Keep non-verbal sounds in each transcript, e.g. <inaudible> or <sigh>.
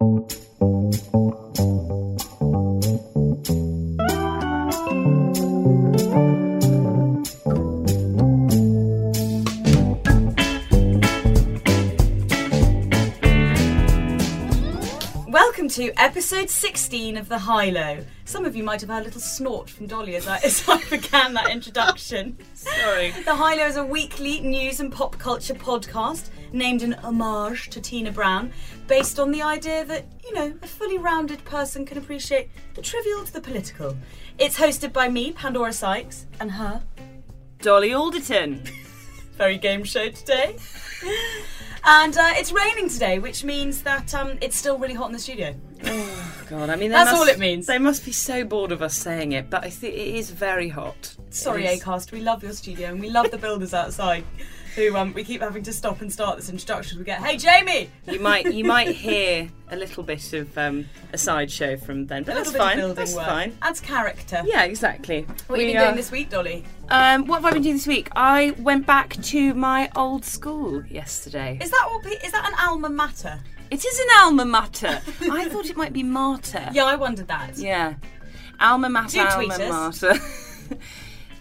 Thank you. Welcome to episode 16 of The High Low. Some of you might have heard a little snort from Dolly as I, <laughs> as I began that introduction. Sorry. The High Low is a weekly news and pop culture podcast named an homage to Tina Brown, based on the idea that, you know, a fully rounded person can appreciate the trivial to the political. It's hosted by me, Pandora Sykes, and her. Dolly Alderton. <laughs> Very game show today. And uh, it's raining today, which means that um, it's still really hot in the studio. Oh God, I mean, That's must- all it means. They must be so bored of us saying it, but I think it is very hot. Sorry, Acast, we love your studio and we love the builders outside <laughs> who um, we keep having to stop and start this introduction. We get, hey, Jamie! You might you might <laughs> hear a little bit of um, a sideshow from then, but that's fine. That's work. fine. Adds character. Yeah, exactly. What have you been are- doing this week, Dolly? Um, what have I been doing this week? I went back to my old school yesterday. Is that what? pe- Is that an alma mater? It is an alma mater. <laughs> I thought it might be martyr. Yeah, I wondered that. Yeah. Alma mater, Do alma tweet us. mater. <laughs>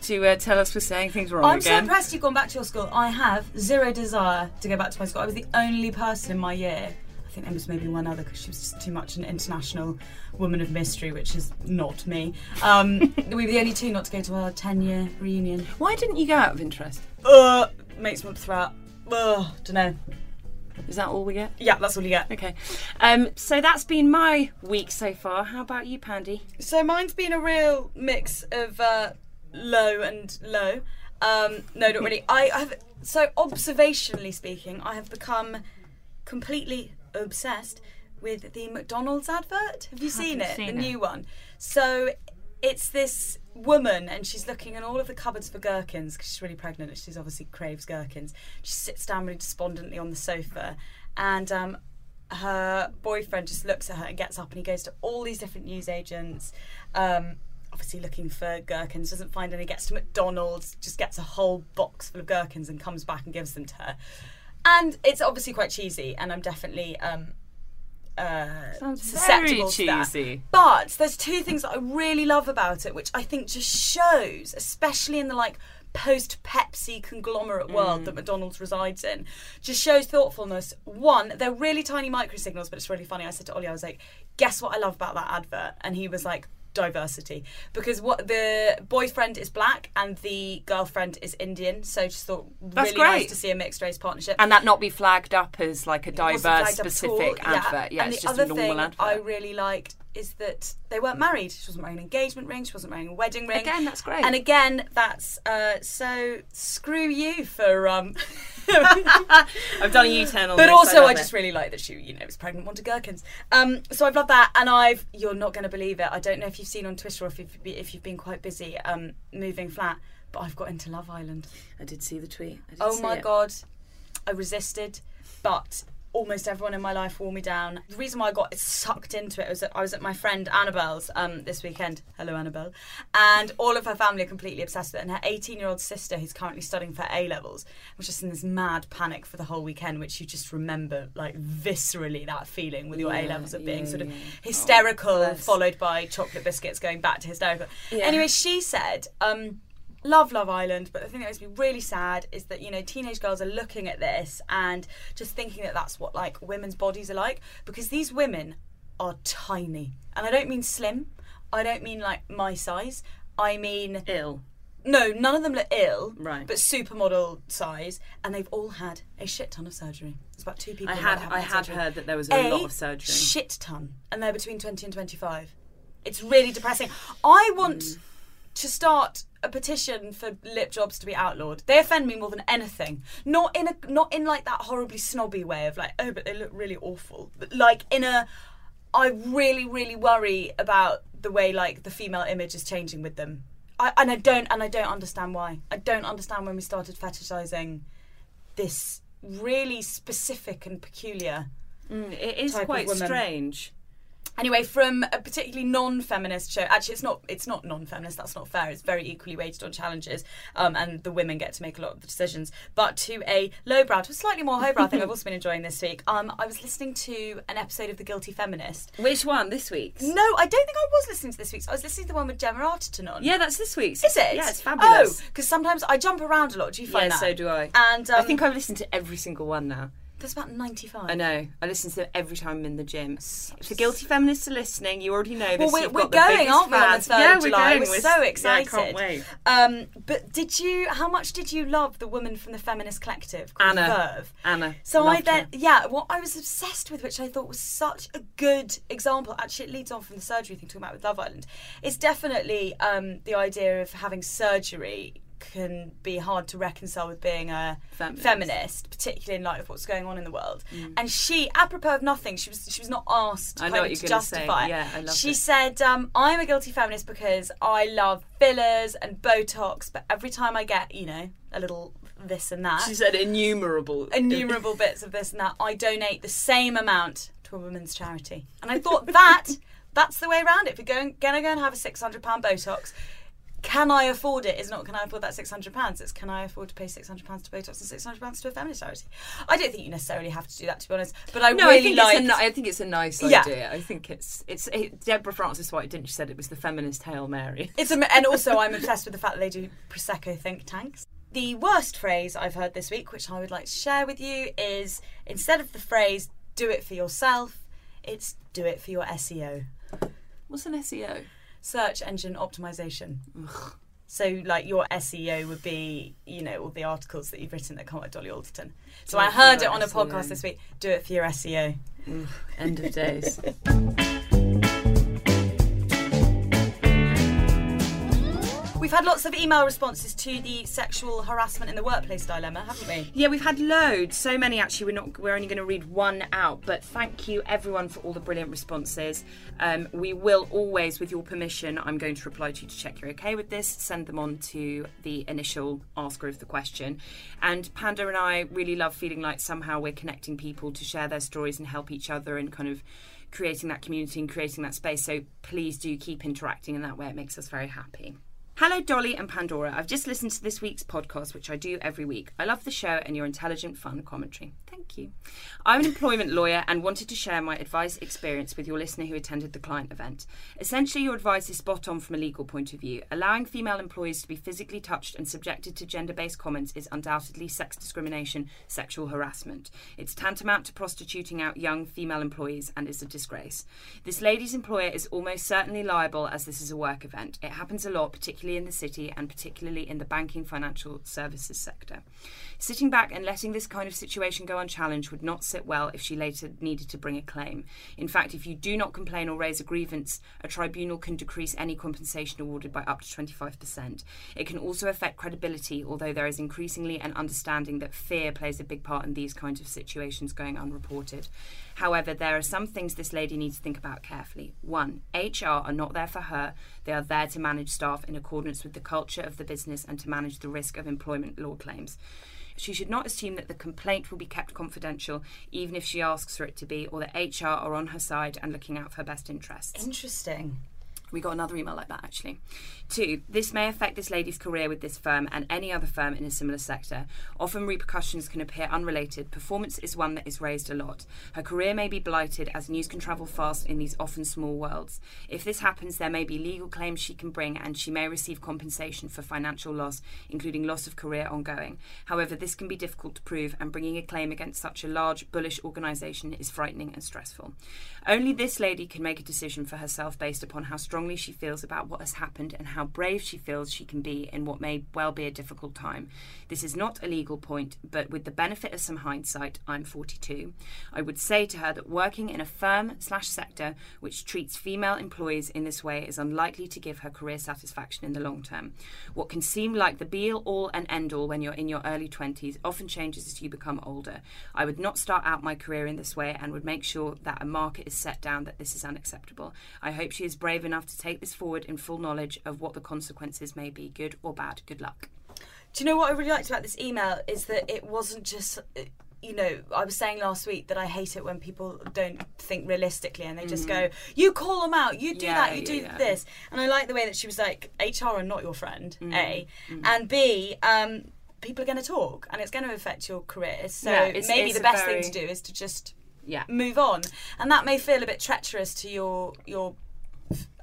to uh, tell us we're saying things wrong I'm so impressed you've gone back to your school. I have zero desire to go back to my school. I was the only person in my year. I think there was maybe one other because she was just too much an international woman of mystery, which is not me. Um, <laughs> we were the only two not to go to our 10 year reunion. Why didn't you go out of interest? Ugh, makes me want to throw up. Ugh, don't know. Is that all we get? Yeah, that's all you get. Okay. Um, so that's been my week so far. How about you, Pandy? So mine's been a real mix of uh, low and low. Um, no, not really. I have so observationally speaking, I have become completely obsessed with the McDonald's advert. Have you seen it? seen the it. new one. So it's this woman and she's looking in all of the cupboards for gherkins because she's really pregnant and she's obviously craves gherkins. She sits down really despondently on the sofa and um, her boyfriend just looks at her and gets up and he goes to all these different newsagents. Um, obviously looking for gherkins, doesn't find any, gets to McDonald's, just gets a whole box full of gherkins and comes back and gives them to her. And it's obviously quite cheesy, and I'm definitely um, uh, Sounds susceptible very to that. cheesy. But there's two things that I really love about it, which I think just shows, especially in the like post Pepsi conglomerate world that McDonald's resides in, just shows thoughtfulness. One, they're really tiny micro signals, but it's really funny. I said to Ollie, I was like, guess what I love about that advert? And he was like, diversity. Because what the boyfriend is black and the girlfriend is Indian. So just thought That's really nice to see a mixed race partnership. And that not be flagged up as like a diverse, flagged up at specific advert. Yeah, and it's the just other a normal thing advert. I really liked is that they weren't married. She wasn't wearing an engagement ring. She wasn't wearing a wedding ring. Again, that's great. And again, that's uh, so screw you for. Um, <laughs> I've done a U-turn on but this. also, I it. just really like that she, you know, was pregnant, wanted gherkins. Um, so I've loved that, and I've. You're not going to believe it. I don't know if you've seen on Twitter or if you've, if you've been quite busy um, moving flat, but I've got into Love Island. I did see the tweet. I did Oh my it. god, I resisted, but almost everyone in my life wore me down. The reason why I got sucked into it was that I was at my friend Annabelle's um, this weekend. Hello, Annabelle, and all of her family are completely obsessed with it. And her 18-year-old sister, who's currently studying for A levels, was just in this mad panic for the whole weekend, which you just remember like viscerally that feeling with your A Yeah, levels of being yeah, sort of yeah. hysterical, bless. followed by chocolate biscuits going back to hysterical. Anyway, she said. Um, love Love Island, but the thing that makes me really sad is that you know teenage girls are looking at this and just thinking that that's what like women's bodies are like because these women are tiny, and I don't mean slim, I don't mean like my size, I mean Ill. no, none of them look ill, Right. But supermodel size, and they've all had a shit ton of surgery. It's about two people. I had I had surgery. heard that there was a, lot of surgery. Shit ton, and they're between twenty and twenty-five. It's really depressing. I want Mm. to start a petition for lip jobs to be outlawed. They offend me more than anything. Not in a not in like that horribly snobby way of like, oh, but they look really awful. But like in a, I really really worry about the way like the female image is changing with them. I, and I don't and I don't understand why. I don't understand when we started fetishizing this really specific and peculiar. Mm, it is quite strange. Anyway, from a particularly non-feminist show, actually, it's not. It's not non-feminist. That's not fair. It's very equally weighted on challenges, um, and the women get to make a lot of the decisions. But to a lowbrow, to a slightly more highbrow thing, I've <laughs> also been enjoying this week. Um, I was listening to an episode of The Guilty Feminist. Which one? This week's? No, I don't think I was listening to this week's. I was listening to the one with Gemma Arterton on. Yeah, that's this week's. Is it? Yeah, it's fabulous. Oh, because sometimes I jump around a lot. Do you find yeah, that? so do I. And um, I think I've listened to every single one now. There's about ninety-five. I know. I listen to them every time I'm in the gym. If the guilty feminists are listening, you already know this. Well, we're, we're going, aren't we, on the fans. third yeah, of we're going. We're so Yeah, I excited. can't wait. Um, but did you? How much did you love the woman from the feminist collective called Anna. Verve? Anna. So I then, her. yeah, what I was obsessed with, which I thought was such a good example. Actually, it leads on from the surgery thing talking about with Love Island. It's definitely um, the idea of having surgery can be hard to reconcile with being a Feminist. feminist, particularly in light of what's going on in the world. And she, apropos of nothing, she was she was not asked Mm. I know what to you're gonna justify. it. Yeah, I love She it. said, um, "I'm a guilty feminist because I love fillers and Botox, but every time I get, you know, a little this and that, She said innumerable. innumerable <laughs> bits of this and that, I donate the same amount to a women's charity. And I thought that <laughs> that's the way around it. If you're going, gonna go and have a six hundred pound Botox, can I afford it? Is not can I afford that six hundred pounds? It's can I afford to pay six hundred pounds to Botox and six hundred pounds to a feminist charity? I don't think you necessarily have to do that, to be honest. But I No, really I think like. it's a, ni- I think it's a nice Yeah. idea. I think it's it's it, Deborah Frances-White didn't she said it was the feminist hail mary. <laughs> It's a, and also I'm obsessed with the fact that they do prosecco think tanks. The worst phrase I've heard this week, which I would like to share with you, is instead of the phrase "do it for yourself," it's "do it for your SEO." What's an SEO? Search engine optimization. So, like, your SEO would be, you know, all the articles that you've written that come out Dolly Alderton. So, Do I heard it on a podcast this week. Do it for your SEO. End of days. <laughs> We've had lots of email responses to the sexual harassment in the workplace dilemma, haven't we? Yeah, we've had loads. So many actually. We're not. We're only going to read one out. But thank you everyone for all the brilliant responses. Um, we will always, with your permission, I'm going to reply to you to check you're okay with this. Send them on to the initial asker of the question. And Panda and I really love feeling like somehow we're connecting people to share their stories and help each other and kind of creating that community and creating that space. So please do keep interacting in that way. It makes us very happy. Hello, Dolly and Pandora. I've just listened to this week's podcast, which I do every week. I love the show and your intelligent, fun commentary. Thank you. I'm an employment lawyer and wanted to share my advice experience with your listener who attended the client event. Essentially, your advice is spot on from a legal point of view. Allowing female employees to be physically touched and subjected to gender based comments is undoubtedly sex discrimination, sexual harassment. It's tantamount to prostituting out young female employees and is a disgrace. This lady's employer is almost certainly liable as this is a work event. It happens a lot, particularly in the city and particularly in the banking financial services sector. Sitting back and letting this kind of situation go unchallenged would not sit well if she later needed to bring a claim. In fact, if you do not complain or raise a grievance, a tribunal can decrease any compensation awarded by up to 25%. It can also affect credibility, although there is increasingly an understanding that fear plays a big part in these kinds of situations going unreported. However, there are some things this lady needs to think about carefully. One, HR are not there for her, they are there to manage staff in accordance with the culture of the business and to manage the risk of employment law claims. She should not assume that the complaint will be kept confidential, even if she asks for it to be, or that HR are on her side and looking out for her best interests. Interesting. We got another email like that actually. Two, this may affect this lady's career with this firm and any other firm in a similar sector. Often repercussions can appear unrelated. Performance is one that is raised a lot. Her career may be blighted as news can travel fast in these often small worlds. If this happens, there may be legal claims she can bring and she may receive compensation for financial loss, including loss of career ongoing. However, this can be difficult to prove and bringing a claim against such a large, bullish organisation is frightening and stressful. Only this lady can make a decision for herself based upon how strong strongly she feels about what has happened and how brave she feels she can be in what may well be a difficult time. This is not a legal point, but with the benefit of some hindsight, I'm 42. I would say to her that working in a firm slash sector which treats female employees in this way is unlikely to give her career satisfaction in the long term. What can seem like the be all and end all when you're in your early 20s often changes as you become older. I would not start out my career in this way and would make sure that a market is set down that this is unacceptable. I hope she is brave enough to take this forward in full knowledge of what the consequences may be, good or bad. Good luck. Do you know what I really liked about this email is that it wasn't just. You know, I was saying last week that I hate it when people don't think realistically and they just go, mm-hmm. "You call them out, you do Yeah, that, you yeah, do yeah. this." And I like the way that she was like, "HR are not your friend." A mm-hmm. Mm-hmm. and B. Um, people are going to talk, and it's going to affect your career. So it's- maybe it's the best very- thing to do is to just Yeah. move on, and that may feel a bit treacherous to your your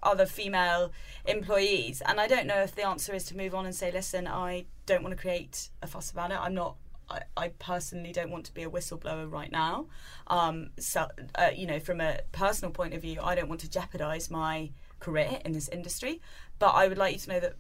other female employees. And I don't know if the answer is to move on and say, "Listen, I don't want to create a fuss about it. I'm not." I, I personally don't want to be a whistleblower right now. Um, so, uh, you know, from a personal point of view, I don't want to jeopardise my career in this industry. But I would like you to know that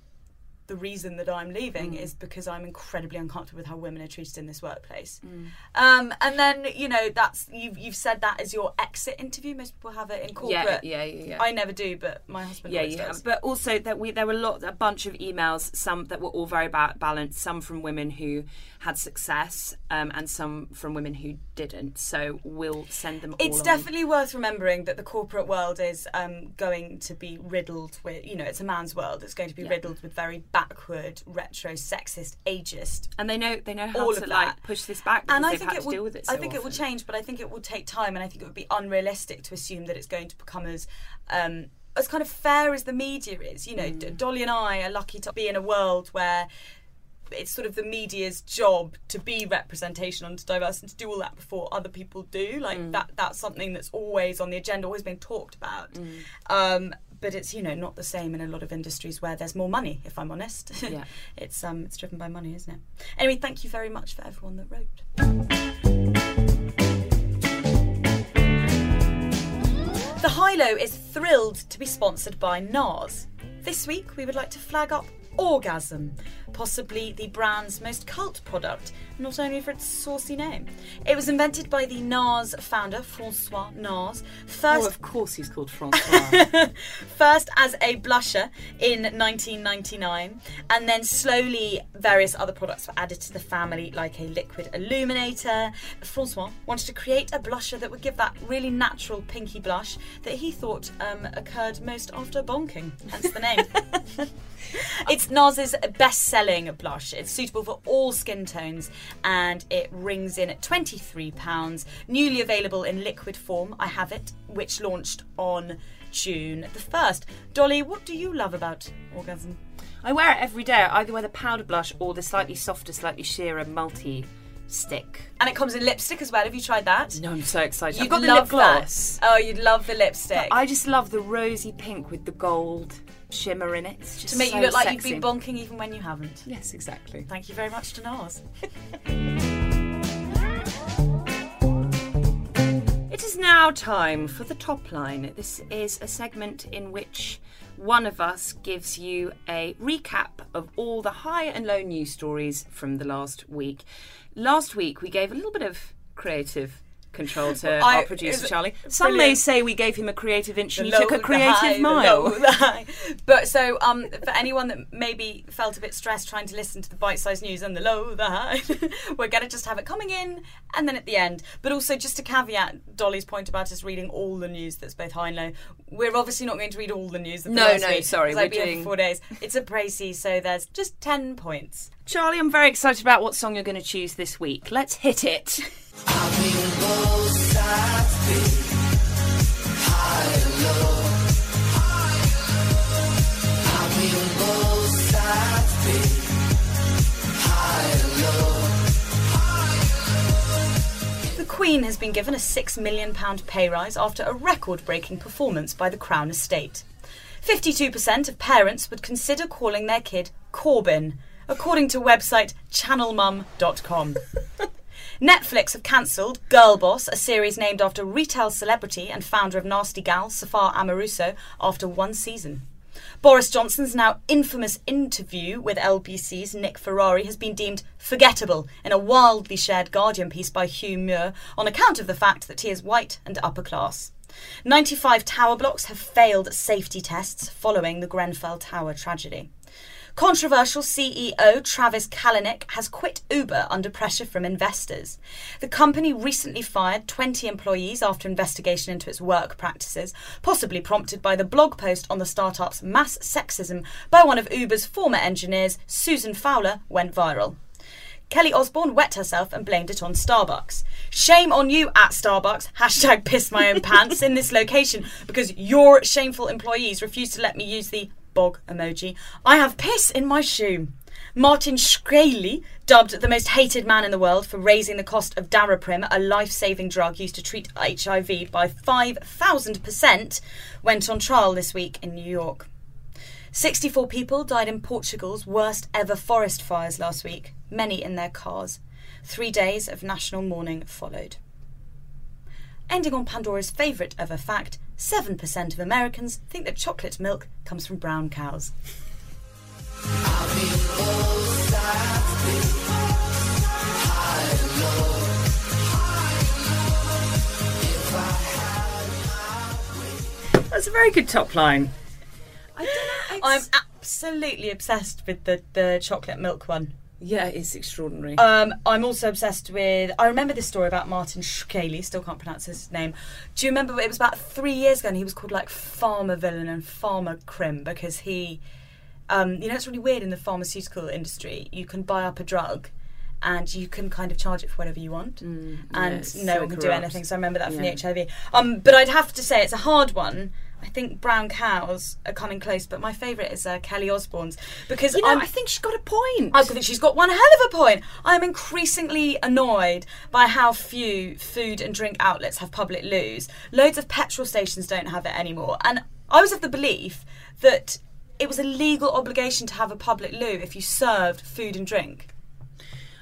the reason that I'm leaving Mm. is because I'm incredibly uncomfortable with how women are treated in this workplace. Mm. Um, and then you know that's you've you've said that as your exit interview. Most people have it in corporate. Yeah, yeah, yeah. yeah. I never do, but my husband yeah, always yeah. does. But also that we there were a lot, a bunch of emails, some that were all very ba- balanced, some from women who had success, um, and some from women who didn't. So we'll send them. It's all on. definitely worth remembering that the corporate world is um, going to be riddled with, you know, it's a man's world. It's going to be Yeah. riddled with very backward, retro, sexist, ageist and they know they know how all to of like push this back and I think it will. deal with it. I so think it will change, but I think it will take time, and I think it would be unrealistic to assume that it's going to become as um, as kind of fair as the media is. You know, Mm. Dolly and I are lucky to be in a world where it's sort of the media's job to be representation and to diverse and to do all that before other people do. Like Mm. that that's something that's always on the agenda, always being talked about. Mm. Um, but it's you know not the same in a lot of industries where there's more money. If I'm honest, <laughs> Yeah. it's um it's driven by money, isn't it? Anyway, thank you very much for everyone that wrote. The High Low is thrilled to be sponsored by NARS. This week we would like to flag up Orgasm, possibly the brand's most cult product, not only for its saucy name. It was invented by the NARS founder, Francois NARS, Oh, first of course, he's called <laughs> Francois. First as a blusher in 1999, and then slowly various other products were added to the family, like a liquid illuminator. Francois wanted to create a blusher that would give that really natural pinky blush that he thought um, occurred most after bonking, hence the name. <laughs> It's NARS's best-selling blush. It's suitable for all skin tones, and it rings in at £23. Newly available in liquid form. I have it, which launched on June the 1st. Dolly, what do you love about Orgasm? I wear it every day. I either wear the powder blush or the slightly softer, slightly sheerer multi stick. And it comes in lipstick as well. Have you tried that? No, I'm so excited. You'd I've got the love lip gloss. That. Oh, you'd love the lipstick. I just love the rosy pink with the gold shimmer in it. It's just to make so you look like sexy. you've been bonking even when you haven't. Yes, exactly. Thank you very much to NARS. <laughs> It is now time for the top line. This is a segment in which one of us gives you a recap of all the high and low news stories from the last week. Last week, we gave a little bit of creative control to I- our producer Charlie. Some may say we gave him a creative inch and he took a the creative high, the mile. low, <laughs> the. But so, um, for anyone that maybe felt a bit stressed trying to listen to the bite-sized news and the low, the high, <laughs> we're gonna just have it coming in and then at the end. But also, just to caveat Dolly's point about us reading all the news that's both high and low, we're obviously not going to read all the news. The No, no, week, sorry, we're doing- four days. It's a précis, so there's just ten points. Charlie, I'm very excited about what song you're going to choose this week. Let's hit it. <laughs> The Queen has been given a £6 million pay rise after a record breaking performance by the Crown Estate. 52% of parents would consider calling their kid Corbyn, according to website channelmum.com. <laughs> Netflix have cancelled Girlboss, a series named after retail celebrity and founder of Nasty Gal, Sophia Amoruso, after one season. Boris Johnson's now infamous interview with LBC's Nick Ferrari has been deemed forgettable in a wildly shared Guardian piece by Hugh Muir on account of the fact that he is white and upper class. 95 tower blocks have failed safety tests following the Grenfell Tower tragedy. Controversial CEO Travis Kalanick has quit Uber under pressure from investors. The company recently fired 20 employees after investigation into its work practices, possibly prompted by the blog post on the startup's mass sexism by one of Uber's former engineers, Susan Fowler, went viral. Kelly Osbourne wet herself and blamed it on Starbucks. Shame on you at Starbucks, hashtag piss my own pants in this location because your shameful employees refused to let me use the bog emoji. I have piss in my shoe. Martin Shkreli, dubbed the most hated man in the world for raising the cost of Daraprim, a life saving drug used to treat HIV, by 5,000%, went on trial this week in New York. 64 people died in Portugal's worst ever forest fires last week, many in their cars. Three days of national mourning followed. Ending on Pandora's favourite ever fact 7% of Americans think that chocolate milk comes from brown cows. That's a very good top line. I don't know. I'm absolutely obsessed with the, the chocolate milk one. Yeah, it's extraordinary. Um, I'm also obsessed with. I remember this story about Martin Shkreli. Still can't pronounce his name. Do you remember? It was about three years ago, and he was called like Farmer Villain and Farmer Crim because he. Um, you know, it's really weird in the pharmaceutical industry. You can buy up a drug, and you can kind of charge it for whatever you want, yeah, and no so one can do anything. So I remember that from Yeah. the HIV. Um, but I'd have to say it's a hard one. I think brown cows are coming close, but my favourite is uh, Kelly Osbourne's because you know, I'm think she's got a point. I think she's got one hell of a point. I am increasingly annoyed by how few food and drink outlets have public loos. Loads of petrol stations don't have it anymore. And I was of the belief that it was a legal obligation to have a public loo if you served food and drink.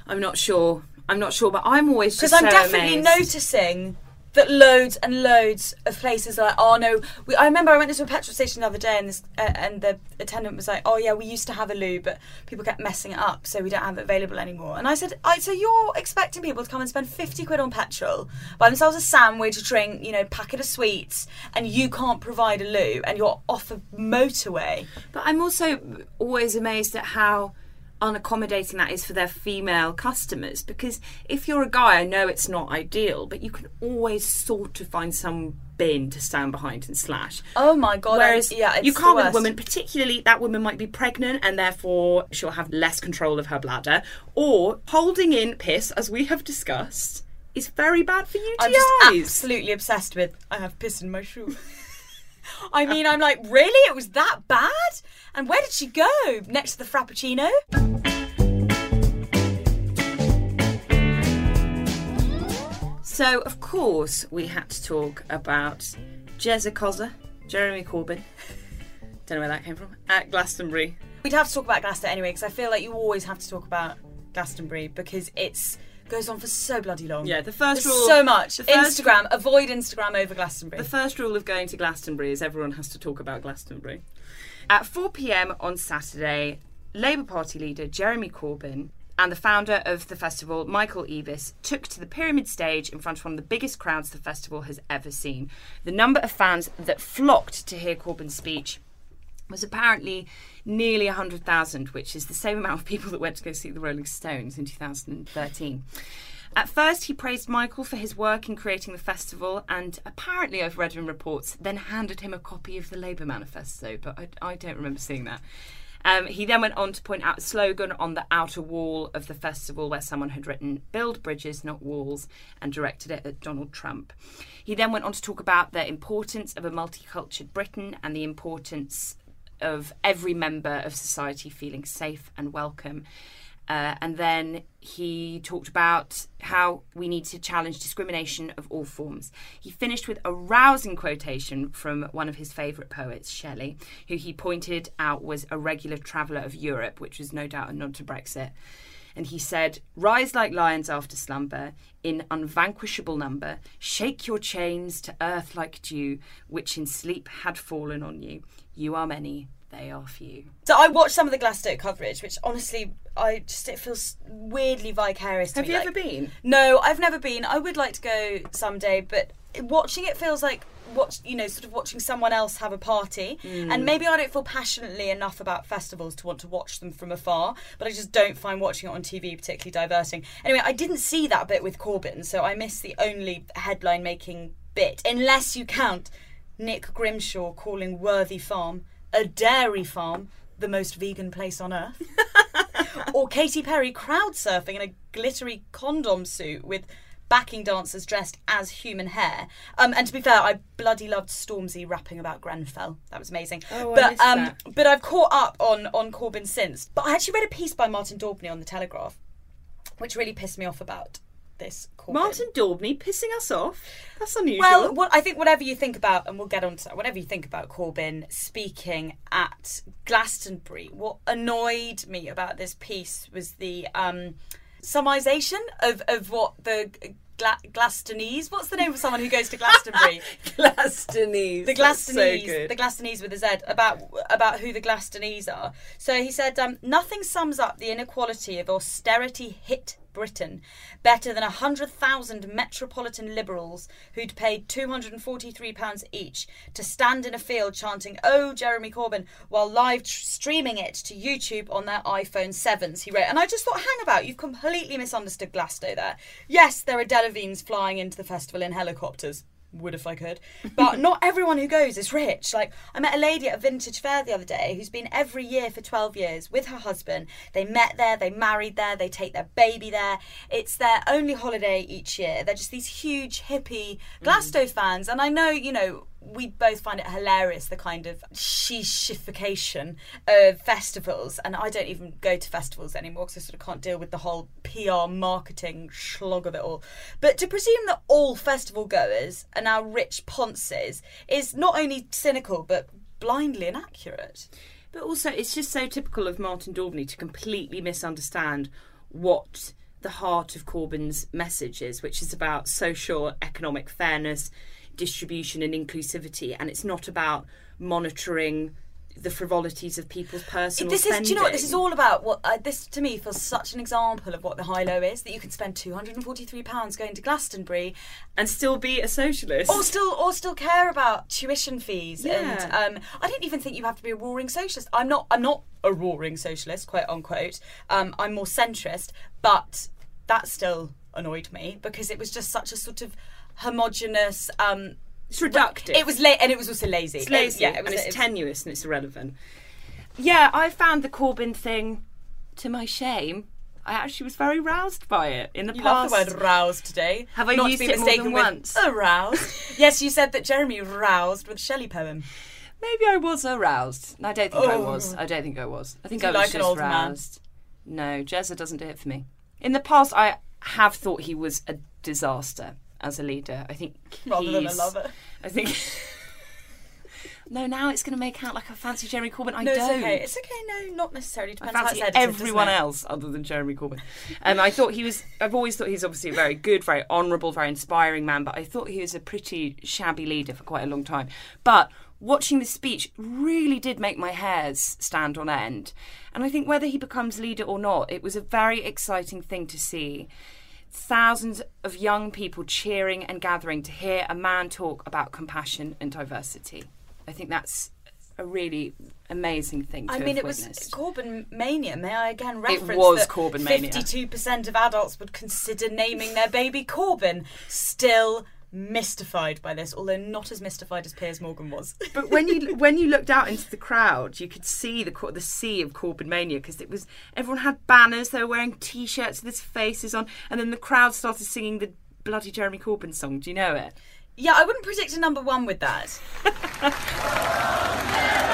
I'm not sure. I'm not sure, but I'm always Because I'm definitely amazed. noticing that loads and loads of places are like, oh no. We, I remember I went into a petrol station the other day, and this uh, and the attendant was like, oh yeah, we used to have a loo, but people kept messing it up, so we don't have it available anymore. And I said, I, so you're expecting people to come and spend fifty quid on petrol, buy themselves a sandwich, a drink, you know, packet of sweets, and you can't provide a loo, and you're off a motorway. But I'm also always amazed at how unaccommodating that is for their female customers because if you're a guy I know it's not ideal but you can always sort of find some bin to stand behind and slash Oh my god! I- Whereas yeah, it's you can't with a woman, particularly that woman might be pregnant and therefore she'll have less control of her bladder, or holding in piss, as we have discussed, is very bad for UTIs. I'm just absolutely obsessed with. I have piss in my shoe. <laughs> I mean, I'm like, really? It was that bad? And where did she go? Next to the Frappuccino? So, of course, we had to talk about Jezza Jeremy Corbyn. Don't know where that came from. At Glastonbury. We'd have to talk about Glastonbury anyway, because I feel like you always have to talk about Glastonbury because it's goes on for so bloody long. Yeah, the first There's rule. so much. Instagram, avoid Instagram over Glastonbury. The first rule of going to Glastonbury is everyone has to talk about Glastonbury. At 4 pm on Saturday, Labour Party leader Jeremy Corbyn and the founder of the festival, Michael Eavis, took to the Pyramid stage in front of one of the biggest crowds the festival has ever seen. The number of fans that flocked to hear Corbyn's speech was apparently nearly 100,000, which is the same amount of people that went to go see the Rolling Stones in 2013. At first, he praised Michael for his work in creating the festival, and apparently, I've read in reports, then handed him a copy of the Labour manifesto, but I, I don't remember seeing that. Um, he then went on to point out a slogan on the outer wall of the festival where someone had written, Build bridges, not walls, and directed it at Donald Trump. He then went on to talk about the importance of a multicultural Britain and the importance of every member of society feeling safe and welcome. Uh, and then he talked about how we need to challenge discrimination of all forms. He finished with a rousing quotation from one of his favourite poets, Shelley, who he pointed out was a regular traveller of Europe, which was no doubt a nod to Brexit. and he said, Rise like lions after slumber, in unvanquishable number, shake your chains to earth like dew, which in sleep had fallen on you. You are many, they are few. So I watched some of the Glasto coverage, which honestly, I just it feels weirdly vicarious. To Have me. you like- ever been? No, I've never been. I would like to go someday, but watching it feels like watch you know sort of watching someone else have a party Mm. and maybe i don't feel passionately enough about festivals to want to watch them from afar but i just don't find watching it on tv particularly diverting anyway i didn't see that bit with corbyn so i missed the only headline making bit unless you count nick grimshaw calling worthy farm a dairy farm the most vegan place on earth <laughs> or Katy Perry crowd surfing in a glittery condom suit with backing dancers dressed as human hair. Um, and to be fair, I bloody loved Stormzy rapping about Grenfell. That was amazing. Oh, I but missed um, that. but I've caught up on on Corbyn since. But I actually read a piece by Martin Daubney on the Telegraph, which really pissed me off about this. Corbyn. Martin Daubney pissing us off? That's unusual. Well, what, I think whatever you think about, and we'll get on to that, whatever you think about Corbyn speaking at Glastonbury, what annoyed me about this piece was the um, summarisation of, of what the Gla- Glastonese, what's the name of someone who goes to Glastonbury? <laughs> Glastonese. the so Glastonese, good. the Glastonese with a Z, about about who the Glastonese are. So he said, um, nothing sums up the inequality of austerity hit Britain better than a hundred thousand metropolitan liberals who'd paid two hundred and forty-three pounds each to stand in a field chanting "Oh, Jeremy Corbyn" while live tr- streaming it to YouTube on their iPhone sevens. He wrote, and I just thought, hang about, you've completely misunderstood Glasto there. Yes, there are Delevingnes flying into the festival in helicopters would if I could. But not <laughs> everyone who goes is rich. Like I met a lady at a vintage fair the other day who's been every year for 12 years with her husband. They met there, they married there, they take their baby there. It's their only holiday each year. They're just these huge hippie mm. Glasto fans and I know, you know, we both find it hilarious the kind of shishification of festivals. And I don't even go to festivals anymore because I sort of can't deal with the whole PR marketing slog of it all. But to presume that all festival goers are now rich ponces is not only cynical but blindly inaccurate. But also, it's just so typical of Martin Daubney to completely misunderstand what the heart of Corbyn's message is, which is about social, economic fairness, distribution, and inclusivity. And it's not about monitoring the frivolities of people's personal this is do you know what this is all about what uh, this to me feels such an example of what the high low is that you can spend 243 pounds going to Glastonbury and still be a socialist. or still or still care about tuition fees Yeah. and um, I don't even think you have to be a roaring socialist. I'm not I'm not a roaring socialist, quote unquote. Um, I'm more centrist, but that still annoyed me because it was just such a sort of homogenous. Um, it's reductive. it was late and it was also lazy. It's It- lazy, yeah, it and it's it was- tenuous and it's irrelevant. Yeah, I found the Corbyn thing, to my shame, I actually was very roused by it in the You past. love the word roused today. Have I Not used to be it more mistaken than once? Aroused. <laughs> yes, you said that Jeremy roused with Shelley poem. Maybe I was aroused. I don't think I Oh. was. I don't think I was. I think I you was like an just old man? roused. No, Jezza doesn't do it for me. In the past, I have thought he was a disaster as a leader. I think Rather than a lover. I think. <laughs> no, now it's going to make out like I fancy Jeremy Corbyn. I No, don't. It's okay. It's okay. No, not necessarily. I Depends how it's fancy edited, everyone else other than Jeremy Corbyn. Um, I thought he was. I've always thought he's obviously a very good, very honourable, very inspiring man. But I thought he was a pretty shabby leader for quite a long time. But watching the speech really did make my hairs stand on end. And I think whether he becomes leader or not, it was a very exciting thing to see. Thousands of young people cheering and gathering to hear a man talk about compassion and diversity. I think that's a really amazing thing to I mean, it was witnessed. Corbyn mania. May I again reference was that Corbyn mania. Fifty-two percent of adults would consider naming their baby Corbyn. Still mystified by this, although not as mystified as Piers Morgan was. <laughs> But when you <laughs> when you looked out into the crowd, you could see the the sea of Corbyn mania because it was everyone had banners, they were wearing t-shirts with his faces on, and then the crowd started singing the bloody Jeremy Corbyn song. Do you know it? yeah, I wouldn't predict a number one with that. <laughs>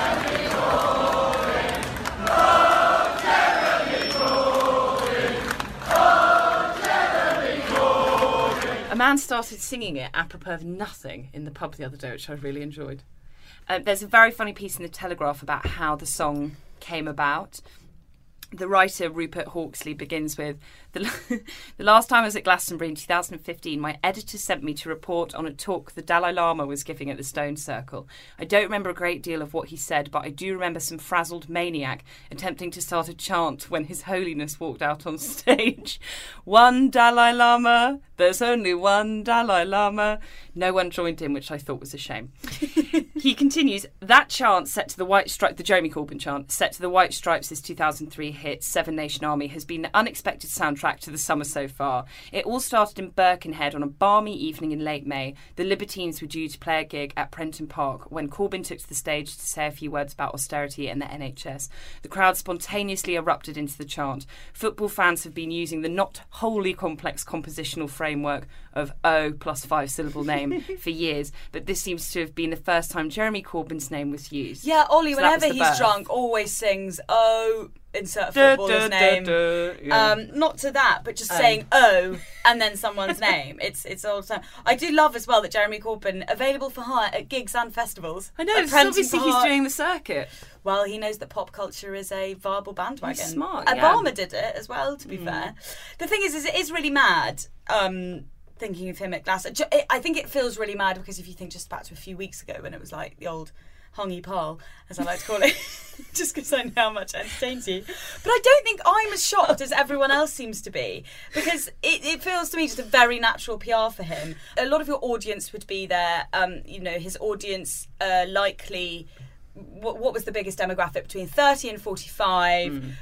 man started singing it apropos of nothing in the pub the other day, which I really enjoyed. Uh, there's a very funny piece in the Telegraph about how the song came about. The writer Rupert Hawksley begins with the, <laughs> the last time I was at Glastonbury in 2015, my editor sent me to report on a talk the Dalai Lama was giving at the Stone Circle. I don't remember a great deal of what he said, but I do remember some frazzled maniac attempting to start a chant when His Holiness walked out on <laughs> stage. One Dalai Lama, there's only one Dalai Lama. No one joined in, which I thought was a shame. <laughs> he continues that chant set to the White Stripe, the Jeremy Corbyn chant, set to the White Stripes' is 2003 hit Seven Nation Army, has been the unexpected soundtrack to the summer so far. It all started in Birkenhead on a balmy evening in late May. The Libertines were due to play a gig at Prenton Park when Corbyn took to the stage to say a few words about austerity and the NHS. The crowd spontaneously erupted into the chant. Football fans have been using the not wholly complex compositional framework of O plus five syllable name <laughs> for years, but this seems to have been the first time Jeremy Corbyn's name was used. Yeah, Ollie, So whenever he's birth. drunk, always sings, oh, insert footballer's name. yeah. Um, not to that, but just Oh. saying oh and then someone's name. <laughs> It's it's all the time. I do love as well that Jeremy Corbyn available for hire at gigs and festivals. I know, At it's Prenton obviously he's doing the circuit. Well, he knows that pop culture is a viable bandwagon. He's smart, yeah. Obama did it as well. To be fair, the thing is, is it is really mad. Um, thinking of him at Glass, I think it feels really mad because if you think just back to a few weeks ago when it was like the old hongy pal, as I like to call it, <laughs> just because I know how much it entertains you. But I don't think I'm as shocked as everyone else seems to be because it, it feels to me just a very natural PR for him. A lot of your audience would be there. Um, you know, his audience uh, likely what, what was the biggest demographic? Between 30 and 45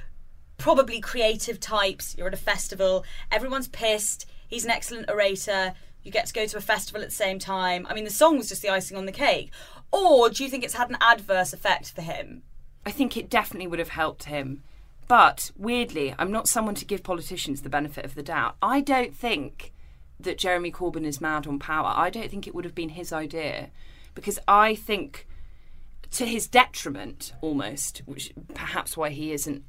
probably creative types. You're at a festival. Everyone's pissed. He's an excellent orator. You get to go to a festival at the same time. I mean the song was just the icing on the cake or do you think it's had an adverse effect for him I think it definitely would have helped him. But weirdly, I'm not someone to give politicians the benefit of the doubt. I don't think that Jeremy Corbyn is mad on power. I don't think it would have been his idea. Because I think, to his detriment almost, which perhaps why he isn't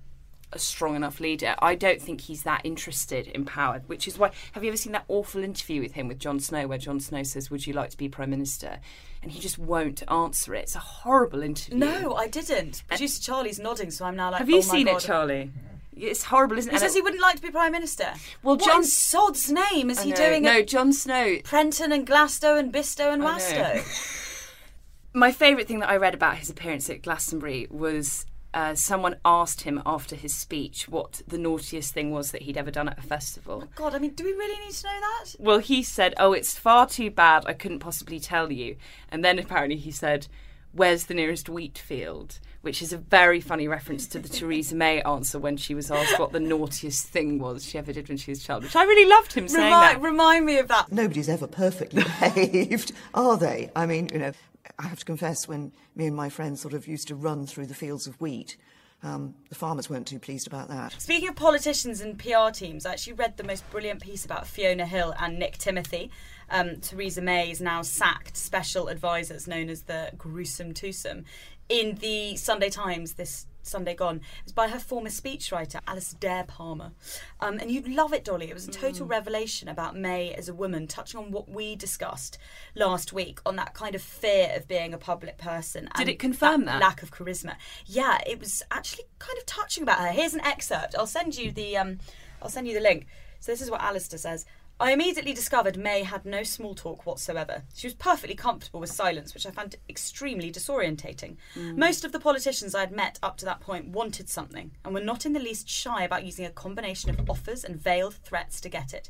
a strong enough leader, I don't think he's that interested in power. Which is why, have you ever seen that awful interview with him with Jon Snow, where Jon Snow says, Would you like to be Prime Minister? And he just won't answer it. It's a horrible interview. no i didn't producer charlie's nodding so i'm now like Have you oh seen God. it, Charlie? It's horrible, isn't it? he says he wouldn't like to be prime minister Well, what John- sod's name is I he know. doing No, Jon Snow. prenton and glasto and bisto and wasto <laughs> My favourite thing that I read about his appearance at Glastonbury was uh, someone asked him after his speech what the naughtiest thing was that he'd ever done at a festival. god i mean do we really need to know that Well, he said, "Oh, it's far too bad. I couldn't possibly tell you." And then apparently he said, "Where's the nearest wheat field?" Which is a very funny reference to the <laughs> Theresa May answer when she was asked what the naughtiest thing was she ever did when she was a child. Which I really loved him saying remind, that. remind me of that Nobody's ever perfectly <laughs> behaved, are they? I mean, you know, I have to confess, when me and my friends sort of used to run through the fields of wheat, um, the farmers weren't too pleased about that. Speaking of politicians and PR teams, I actually read the most brilliant piece about Fiona Hill and Nick Timothy. Um, Theresa May's now sacked special advisors known as the gruesome twosome in the Sunday Times this Sunday gone. It was by her former speechwriter, Alasdair Palmer. Um, and you'd love it, Dolly. It was a total revelation about May as a woman, touching on what we discussed last week on that kind of fear of being a public person. Did it confirm that? lack of charisma. Yeah, it was actually kind of touching about her. Here's an excerpt. I'll send you the um, I'll send you the link. So this is what Alasdair says. I immediately discovered May had no small talk whatsoever. She was perfectly comfortable with silence, which I found extremely disorientating. Hmm. Most of the politicians I had met up to that point wanted something and were not in the least shy about using a combination of offers and veiled threats to get it.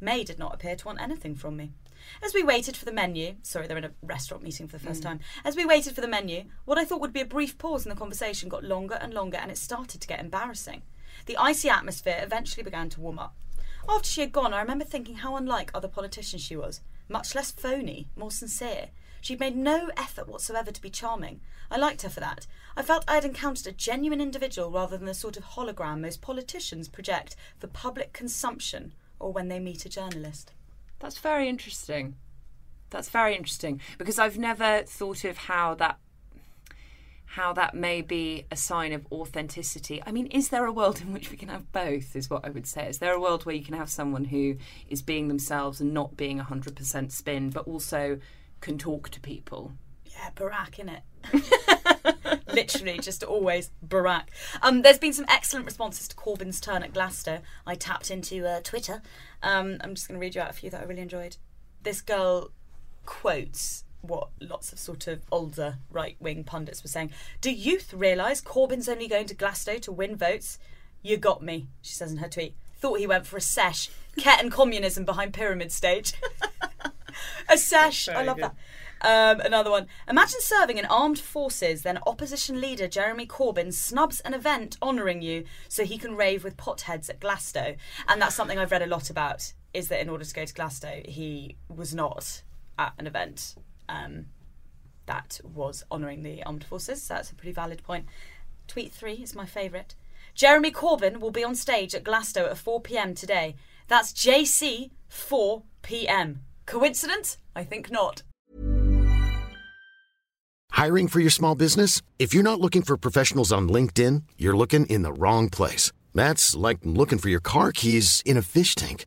May did not appear to want anything from me. As we waited for the menu, sorry, they're in a restaurant meeting for the first hmm. time. As we waited for the menu, what I thought would be a brief pause in the conversation got longer and longer, and it started to get embarrassing. The icy atmosphere eventually began to warm up. After she had gone, I remember thinking how unlike other politicians she was. Much less phony, more sincere. She'd made no effort whatsoever to be charming. I liked her for that. I felt I had encountered a genuine individual rather than the sort of hologram most politicians project for public consumption or when they meet a journalist. That's very interesting. That's very interesting because I've never thought of how that how that may be a sign of authenticity. I mean, is there a world in which we can have both? Is what I would say. Is there a world where you can have someone who is being themselves and not being hundred percent spin, but also can talk to people? Yeah, Barack, innit? <laughs> Literally, just always Barack. Um, there's been some excellent responses to Corbyn's turn at Glasto. I tapped into uh, Twitter. Um, I'm just going to read you out a few that I really enjoyed. This girl quotes what lots of sort of older right wing pundits were saying. Do youth realise Corbyn's only going to Glasto to win votes? You got me, she says in her tweet. Thought he went for a sesh. Ket and communism behind pyramid stage. <laughs> a sesh. I love that. Um, another one. Imagine serving in armed forces, then opposition leader Jeremy Corbyn snubs an event honouring you so he can rave with potheads at Glasto. And that's something I've read a lot about, is that in order to go to Glasto, he was not at an event um, that was honouring the armed forces. So that's a pretty valid point. Tweet three is my favourite. Jeremy Corbyn will be on stage at Glasto at 4 pm today. That's JC 4 pm. Coincidence? I think not. Hiring for your small business? If you're not looking for professionals on LinkedIn, you're looking in the wrong place. That's like looking for your car keys in a fish tank.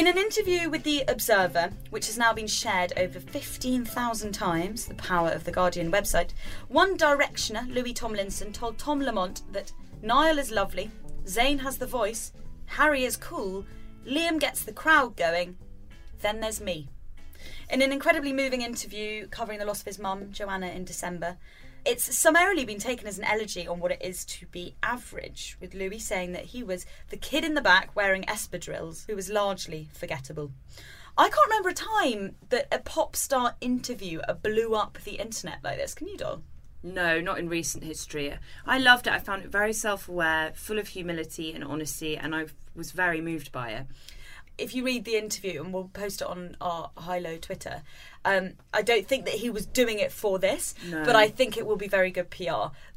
In an interview with The Observer, which has now been shared over 15,000 times, the power of the Guardian website, One Directioner Louis Tomlinson told Tom Lamont that Niall is lovely, Zayn has the voice, Harry is cool, Liam gets the crowd going, then there's me. In an incredibly moving interview covering the loss of his mum, Joanna, in December, it's summarily been taken as an elegy on what it is to be average, with Louis saying that he was the kid in the back wearing espadrilles who was largely forgettable. I can't remember a time that a pop star interview uh, blew up the internet like this. Can you, Doll? No, not in recent history. I loved it. I found it very self aware, full of humility and honesty, and I was very moved by it. If you read the interview, and we'll post it on our High Low Twitter, um, I don't think that he was doing it for this, No. but I think it will be very good PR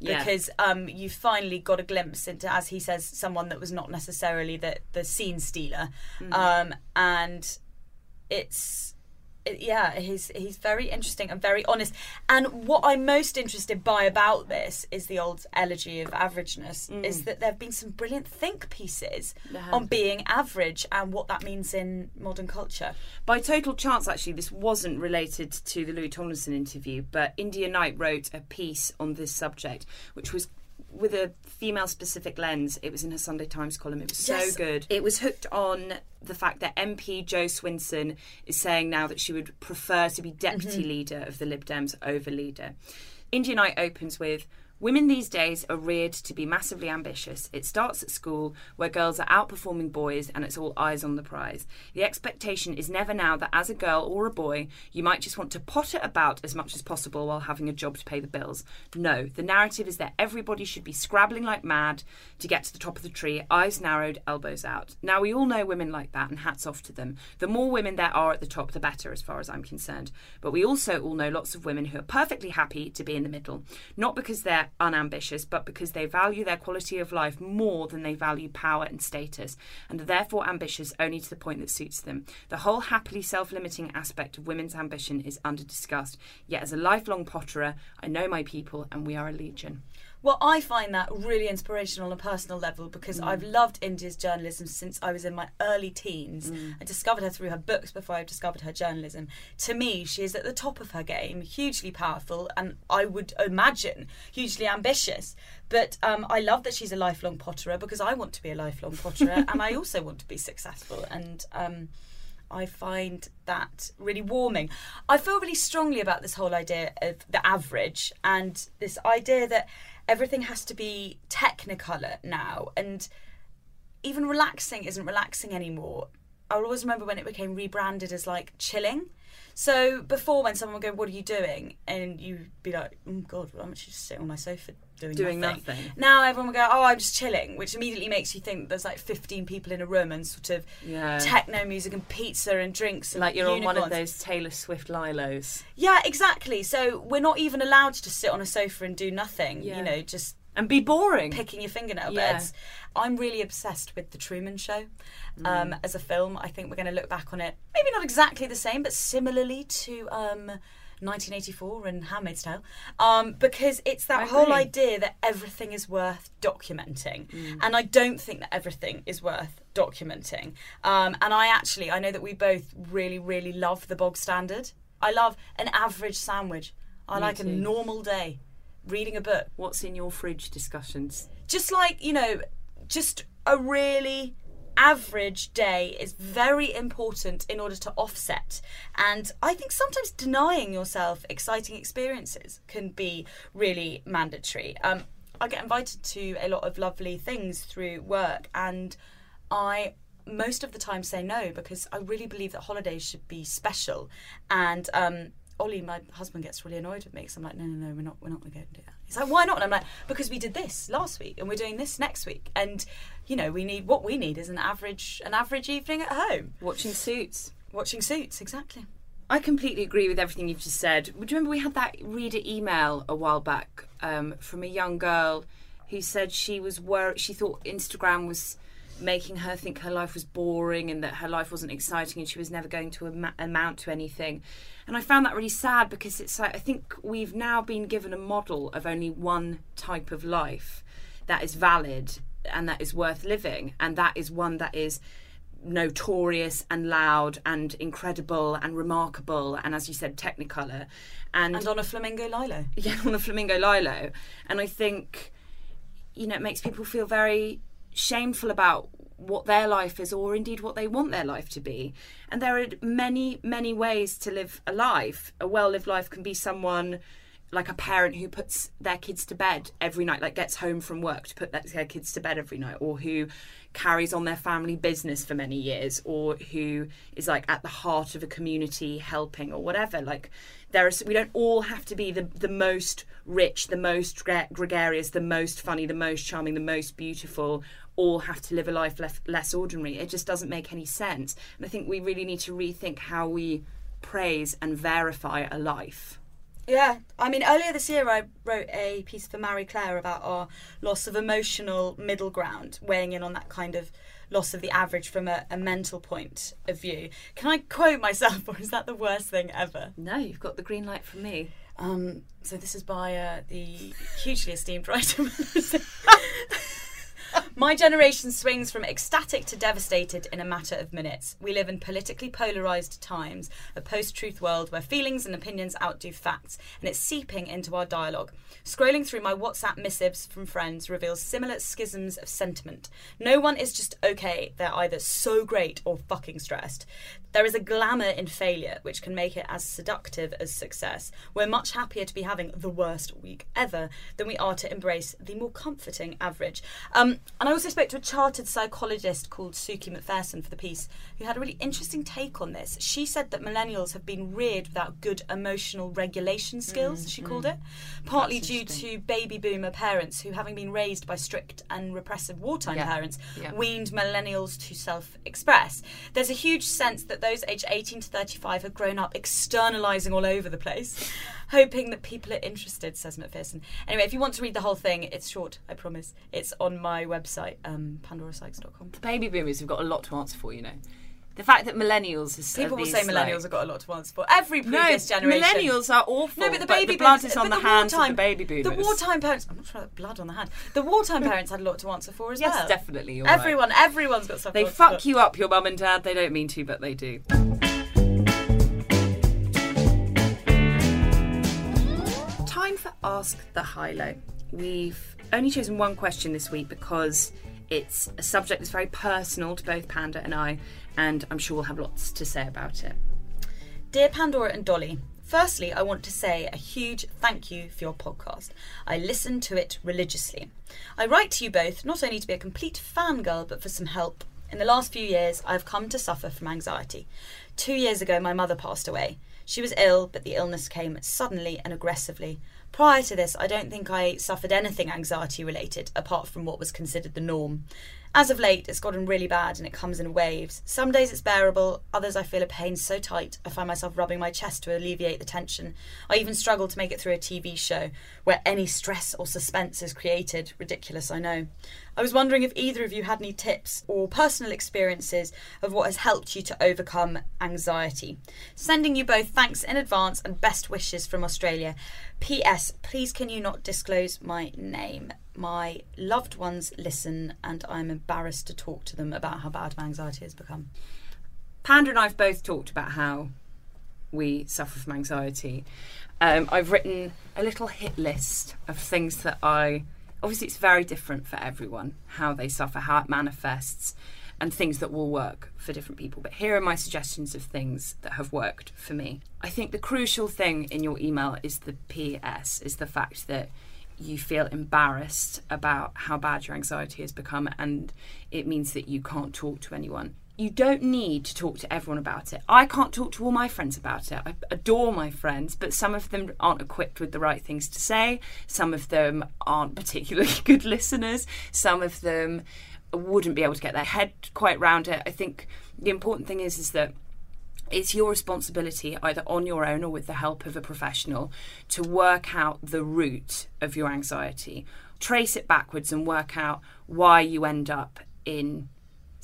Yeah. because um, you finally got a glimpse into, as he says, someone that was not necessarily the the scene stealer, Mm-hmm. um, and it's. Yeah, he's he's very interesting and very honest. And what I'm most interested by about this is the old elegy of averageness. Is that there have been some brilliant think pieces Mm. On being average and what that means in modern culture. By total chance, actually, this wasn't related to the Louis Tomlinson interview, but India Knight wrote a piece on this subject, which was with a female specific lens. It was in her Sunday Times column. It was so Yes. good. It was hooked on the fact that MP Jo Swinson is saying now that she would prefer to be deputy mm-hmm. leader of the Lib Dems over leader. India Knight opens with. Women these days are reared to be massively ambitious. It starts at school, where girls are outperforming boys and it's all eyes on the prize. The expectation is never now that as a girl or a boy, you might just want to potter about as much as possible while having a job to pay the bills. No, the narrative is that everybody should be scrabbling like mad to get to the top of the tree, eyes narrowed, elbows out. Now, we all know women like that, and hats off to them. The more women there are at the top, the better, as far as I'm concerned. But we also all know lots of women who are perfectly happy to be in the middle, not because they're unambitious, but because they value their quality of life more than they value power and status, and are therefore ambitious only to the point that suits them. The whole happily self limiting aspect of women's ambition is under discussed. Yet, as a lifelong potterer, I know my people, and we are a legion. Well, I find that really inspirational on a personal level because Mm. I've loved India's journalism since I was in my early teens. Mm. I discovered her through her books before I discovered her journalism. To me, she is at the top of her game, hugely powerful, and I would imagine hugely ambitious. But um, I love that she's a lifelong potterer because I want to be a lifelong potterer and I <laughs> also want to be successful. And um, I find that really warming. I feel really strongly about this whole idea of the average and this idea that everything has to be technicolor now and even relaxing isn't relaxing anymore. i'll always remember when it became rebranded as like chilling. So before, when someone would go, "What are you doing?" and you'd be like, "Oh God, I'm actually just sitting on my sofa doing, Doing nothing. nothing. Now everyone would go, "Oh, I'm just chilling," which immediately makes you think there's like 15 people in a room and sort of Yeah. techno music and pizza and drinks. And Like you're on one of those Taylor Swift Lilos. Yeah, exactly. So we're not even allowed to sit on a sofa and do nothing. Yeah. You know, just And be boring. picking your fingernail Yeah. beds. I'm really obsessed with The Truman Show um, as a film. I think we're going to look back on it, maybe not exactly the same, but similarly to um, 1984 and Handmaid's Tale, um, because it's that I whole agree. idea that everything is worth documenting, and I don't think that everything is worth documenting. Um, and I actually, I know that we both really, really love the bog standard. I love an average sandwich. I like a normal day. Reading a book, What's in your fridge discussions? just like you know just a really average day is very important in order to offset. And i think sometimes denying yourself exciting experiences can be really mandatory. Um, i get invited to a lot of lovely things through work and i most of the time say no because i really believe that holidays should be special. And um, Ollie, my husband, gets really annoyed with me because I'm like, no, no, no, we're not, we're not going to go do that. He's like, why not? And I'm like, because we did this last week and we're doing this next week, and you know, we need what we need is an average, an average evening at home Watching Suits. watching Suits. Exactly. I completely agree with everything you've just said. Do you remember we had that reader email a while back um, from a young girl who said she was worried, she thought Instagram was making her think her life was boring and that her life wasn't exciting and she was never going to am- amount to anything. And I found that really sad because it's like I think we've now been given a model of only one type of life that is valid and that is worth living, and that is one that is notorious and loud and incredible and remarkable and as you said technicolor. And, And on a flamingo lilo. <laughs> yeah on a flamingo lilo. And i think you know it makes people feel very shameful about what their life is or indeed what they want their life to be. And there are many many ways to live a life. A well lived life can be someone like a parent who puts their kids to bed every night like gets home from work to put their kids to bed every night or who carries on their family business for many years or who is like at the heart of a community helping or whatever. Like there is we don't all have to be the the most rich the most gre- gregarious the most funny the most charming the most beautiful all have to live a life less, less ordinary it just doesn't make any sense and i think we really need to rethink how we praise and verify a life Yeah, I mean, earlier this year I wrote a piece for Marie Claire about our loss of emotional middle ground, weighing in on that kind of loss of the average from a, a mental point of view. Can I quote myself, <laughs> or is that the worst thing ever? no you've got the green light from me Um, so this is by uh, the hugely esteemed writer. <laughs> My generation swings from ecstatic to devastated in a matter of minutes. We live in politically polarised times, a post truth world where feelings and opinions outdo facts, and it's seeping into our dialogue. Scrolling through my WhatsApp missives from friends reveals similar schisms of sentiment. No one is just okay, they're either so great or fucking stressed. There is a glamour in failure which can make it as seductive as success. We're much happier to be having the worst week ever than we are to embrace the more comforting average. Um, and I also spoke to a chartered psychologist called Suki McPherson for the piece, who had a really interesting take on this. She said that millennials have been reared without good emotional regulation skills, she mm, called mm. it, partly That's due to baby boomer parents who, having been raised by strict and repressive wartime Yeah. parents, Yeah. weaned millennials to self express. There's a huge sense that those aged 18 to 35 have grown up externalising all over the place, <laughs> hoping that people are interested, says McPherson. Anyway, if you want to read the whole thing, it's short, I promise. It's on my website, um, pandorasykes.com. the baby boomers have got a lot to answer for you know the fact that millennials is People will say millennials like, have got a lot to answer for. Every no, previous generation. millennials are awful. No, but the baby the blood boomers- is on but the, hands of the wartime- baby boomers. The wartime parents. I'm not sure about blood on the hand. The wartime <laughs> parents had a lot to answer for as Yes, well. definitely. you're right. Everyone, everyone's got stuff. They to fuck for. you up, your mum and dad. They don't mean to, but they do. Time for Ask the High Low. We've only chosen one question this week because it's a subject that's very personal to both Panda and I, and I'm sure we'll have lots to say about it. Dear Pandora and Dolly, firstly, I want to say a huge thank you for your podcast. I listen to it religiously. I write to you both not only to be a complete fangirl, but for some help. In the last few years, I have come to suffer from anxiety. Two years ago, my mother passed away. She was ill, but the illness came suddenly and aggressively. Prior to this, I don't think I suffered anything anxiety related apart from what was considered the norm. As of late, it's gotten really bad and it comes in waves. Some days it's bearable, others I feel a pain so tight I find myself rubbing my chest to alleviate the tension. I even struggle to make it through a TV show where any stress or suspense is created. Ridiculous, I know. I was wondering if either of you had any tips or personal experiences of what has helped you to overcome anxiety. Sending you both thanks in advance and best wishes from Australia. P.S. Please can you not disclose my name? My loved ones listen and I'm embarrassed to talk to them about how bad my anxiety has become. Panda and I have both talked about how we suffer from anxiety. Um, I've written a little hit list of things that I. Obviously, it's very different for everyone how they suffer, how it manifests, and things that will work for different people. But here are my suggestions of things that have worked for me. I think the crucial thing in your email is the PS, is the fact that you feel embarrassed about how bad your anxiety has become, and it means that you can't talk to anyone. You don't need to talk to everyone about it. I can't talk to all my friends about it. I adore my friends, but some of them aren't equipped with the right things to say. Some of them aren't particularly <laughs> good listeners. Some of them wouldn't be able to get their head quite round it. I think the important thing is is that it's your responsibility, either on your own or with the help of a professional, to work out the root of your anxiety. Trace it backwards and work out why you end up in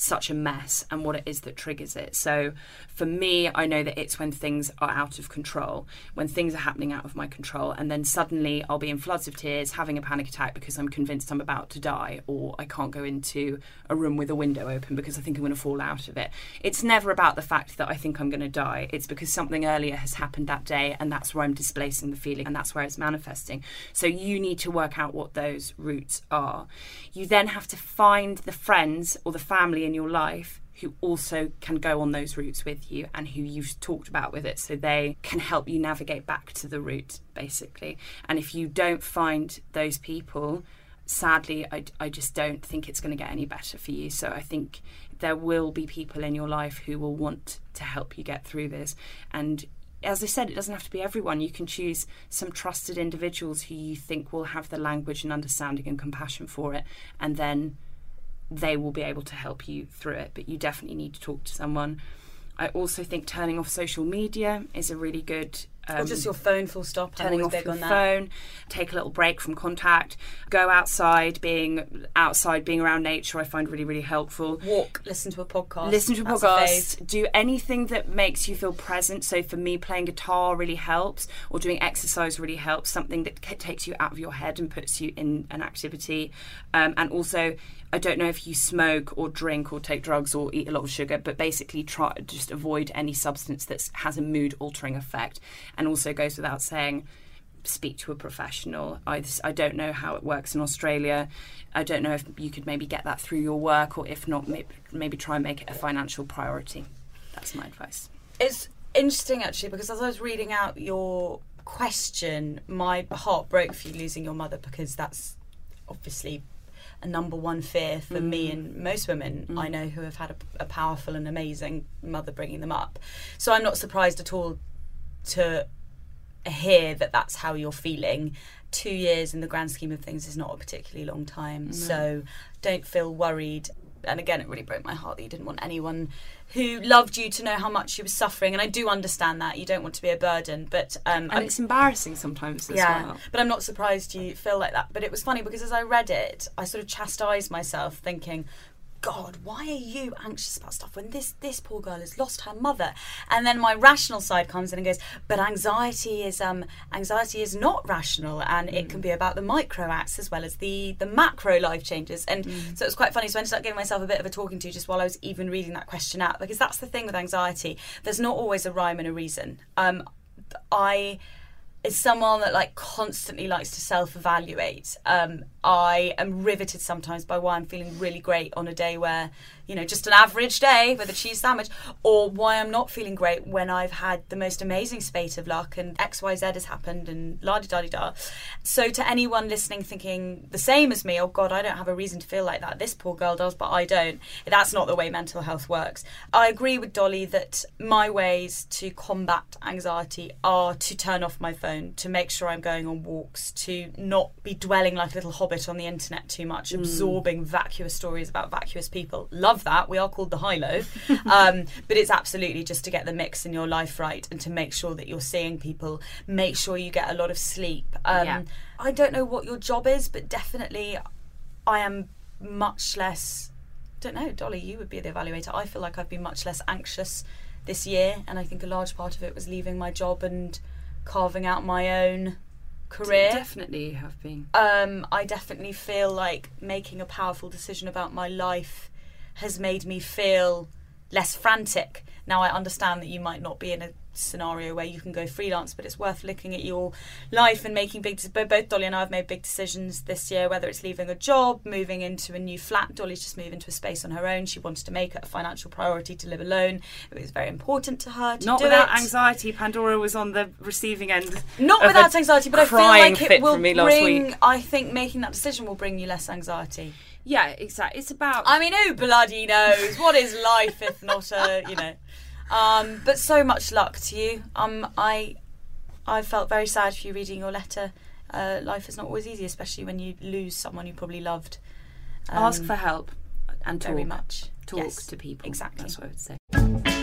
such a mess and what it is that triggers it. So for me, I know that it's when things are out of control, when things are happening out of my control, and then suddenly I'll be in floods of tears, having a panic attack because I'm convinced I'm about to die, or I can't go into a room with a window open because I think I'm going to fall out of it. It's never about the fact that I think I'm going to die. It's because something earlier has happened that day, and that's where I'm displacing the feeling, and that's where it's manifesting. So you need to work out what those roots are. You then have to find the friends or the family in your life who also can go on those routes with you and who you've talked about with it. So they can help you navigate back to the route basically. And if you don't find those people sadly I, I just don't think it's going to get any better for you. So i think there will be people in your life who will want to help you get through this. And as I said, it doesn't have to be everyone. You can choose some trusted individuals who you think will have the language and understanding and compassion for it, and then they will be able to help you through it. But you definitely need to talk to someone. I also think turning off social media is a really good um, or just your phone full stop. Turning off your phone, take a little break from contact, go outside, being outside, being around nature. I find really really helpful. Walk, listen to a podcast. Listen to a That's podcast. A do anything that makes you feel present. So for me, playing guitar really helps, or doing exercise really helps. Something that takes you out of your head and puts you in an activity, um, and also I don't know if you smoke or drink or take drugs or eat a lot of sugar, but basically try just avoid any substance that has a mood altering effect. And also goes without saying, speak to a professional. I, I don't know how it works in Australia. I don't know if you could maybe get that through your work, or if not, maybe, maybe try and make it a financial priority. That's my advice. It's interesting actually because as I was reading out your question, my heart broke for you losing your mother because that's obviously a number one fear for mm. me and most women mm. I know who have had a, a, powerful and amazing mother bringing them up. So I'm not surprised at all to hear that that's how you're feeling. Two years in the grand scheme of things is not a particularly long time. No. So don't feel worried. And again, it really broke my heart that you didn't want anyone who loved you to know how much you were suffering. And I do understand that you don't want to be a burden, but um, and I'm, it's embarrassing sometimes as yeah, well. But I'm not surprised you feel like that. But it was funny because as I read it, I sort of chastised myself, thinking, God, why are you anxious about stuff when this this poor girl has lost her mother? And then my rational side comes in and goes, but anxiety is um anxiety is not rational, and mm. it can be about the micro acts as well as the the macro life changes. And mm. so it was quite funny. So I ended up giving myself a bit of a talking to just while I was even reading that question out because that's the thing with anxiety. There's not always a rhyme and a reason. Um, I is someone that like constantly likes to self-evaluate. Um, I am riveted sometimes by why I'm feeling really great on a day where, you know, just an average day with a cheese sandwich, or why I'm not feeling great when I've had the most amazing spate of luck and XYZ has happened and la di da di da. So, to anyone listening thinking the same as me, oh God, I don't have a reason to feel like that. This poor girl does, but I don't. That's not the way mental health works. I agree with Dolly that my ways to combat anxiety are to turn off my phone, to make sure I'm going on walks, to not be dwelling like a little hobbit on the internet too much, mm. absorbing vacuous stories about vacuous people. Love that. We are called the high low. <laughs> um, but it's absolutely just to get the mix in your life right and to make sure that you're seeing people, make sure you get a lot of sleep. Um, Yeah. I don't know what your job is, but definitely I am much less. Don't know, Dolly, you would be the evaluator. I feel like I've been much less anxious this year, and I think a large part of it was leaving my job and carving out my own career. Definitely have been. Um, I definitely feel like making a powerful decision about my life has made me feel less frantic. Now, I understand that you might not be in a scenario where you can go freelance, but it's worth looking at your life and making big. Both Dolly and I have made big decisions this year, whether it's leaving a job, moving into a new flat. Dolly's just moved into a space on her own. She wanted to make it a financial priority to live alone. It was very important to her to Not without it. anxiety. Pandora was on the receiving end. Not without anxiety, but I feel like it will from me last bring. I think making that decision will bring you less anxiety. Yeah, exactly. It's about. I mean, who bloody knows? What is life if not a, you know? Um, but so much luck to you. Um, I, I felt very sad for you reading your letter. Uh, life is not always easy, especially when you lose someone you probably loved. Um, ask for help and talk. very much. Talk Yes, to people. exactly. That's what I would say.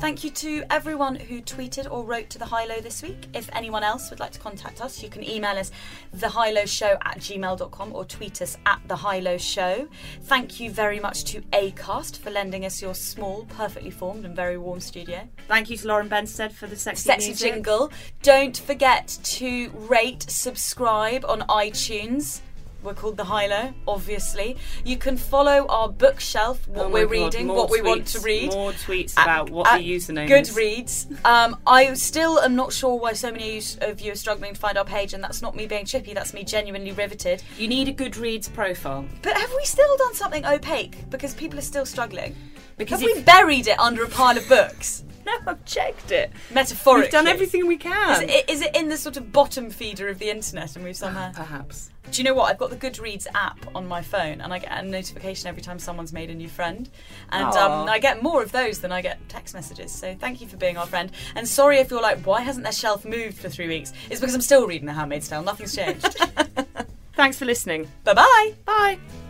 Thank you to everyone who tweeted or wrote to the High Low this week. If anyone else would like to contact us, you can email us thehighlowshow at gmail.com or tweet us at the High Low Show. Thank you very much to Acast for lending us your small, perfectly formed and very warm studio. Thank you to Lauren Benstead for the sexy, Sexy music. jingle. Don't forget to rate, subscribe on iTunes. We're called the High Low, obviously. You can follow our bookshelf, what Oh we're God, reading, what we want to read. More tweets at- about what the username is. Goodreads. Um, I still am not sure why so many of you- of you are struggling to find our page, and that's not me being chippy. That's me genuinely riveted. You need a Goodreads profile. But have we still done something opaque because people are still struggling? Because have we buried it under a pile of books? No, I've checked it. Metaphorically, We've done everything we can. Is it, is it in the sort of bottom feeder of the internet, and we've somehow? Perhaps. Do you know what? I've got the Goodreads app on my phone, and I get a notification every time someone's made a new friend, and um, I get more of those than I get text messages. So thank you for being our friend. And sorry if you're like, why hasn't their shelf moved for three weeks? It's because I'm still reading The Handmaid's Tale. Nothing's changed. <laughs> Thanks for listening. bye bye. Bye.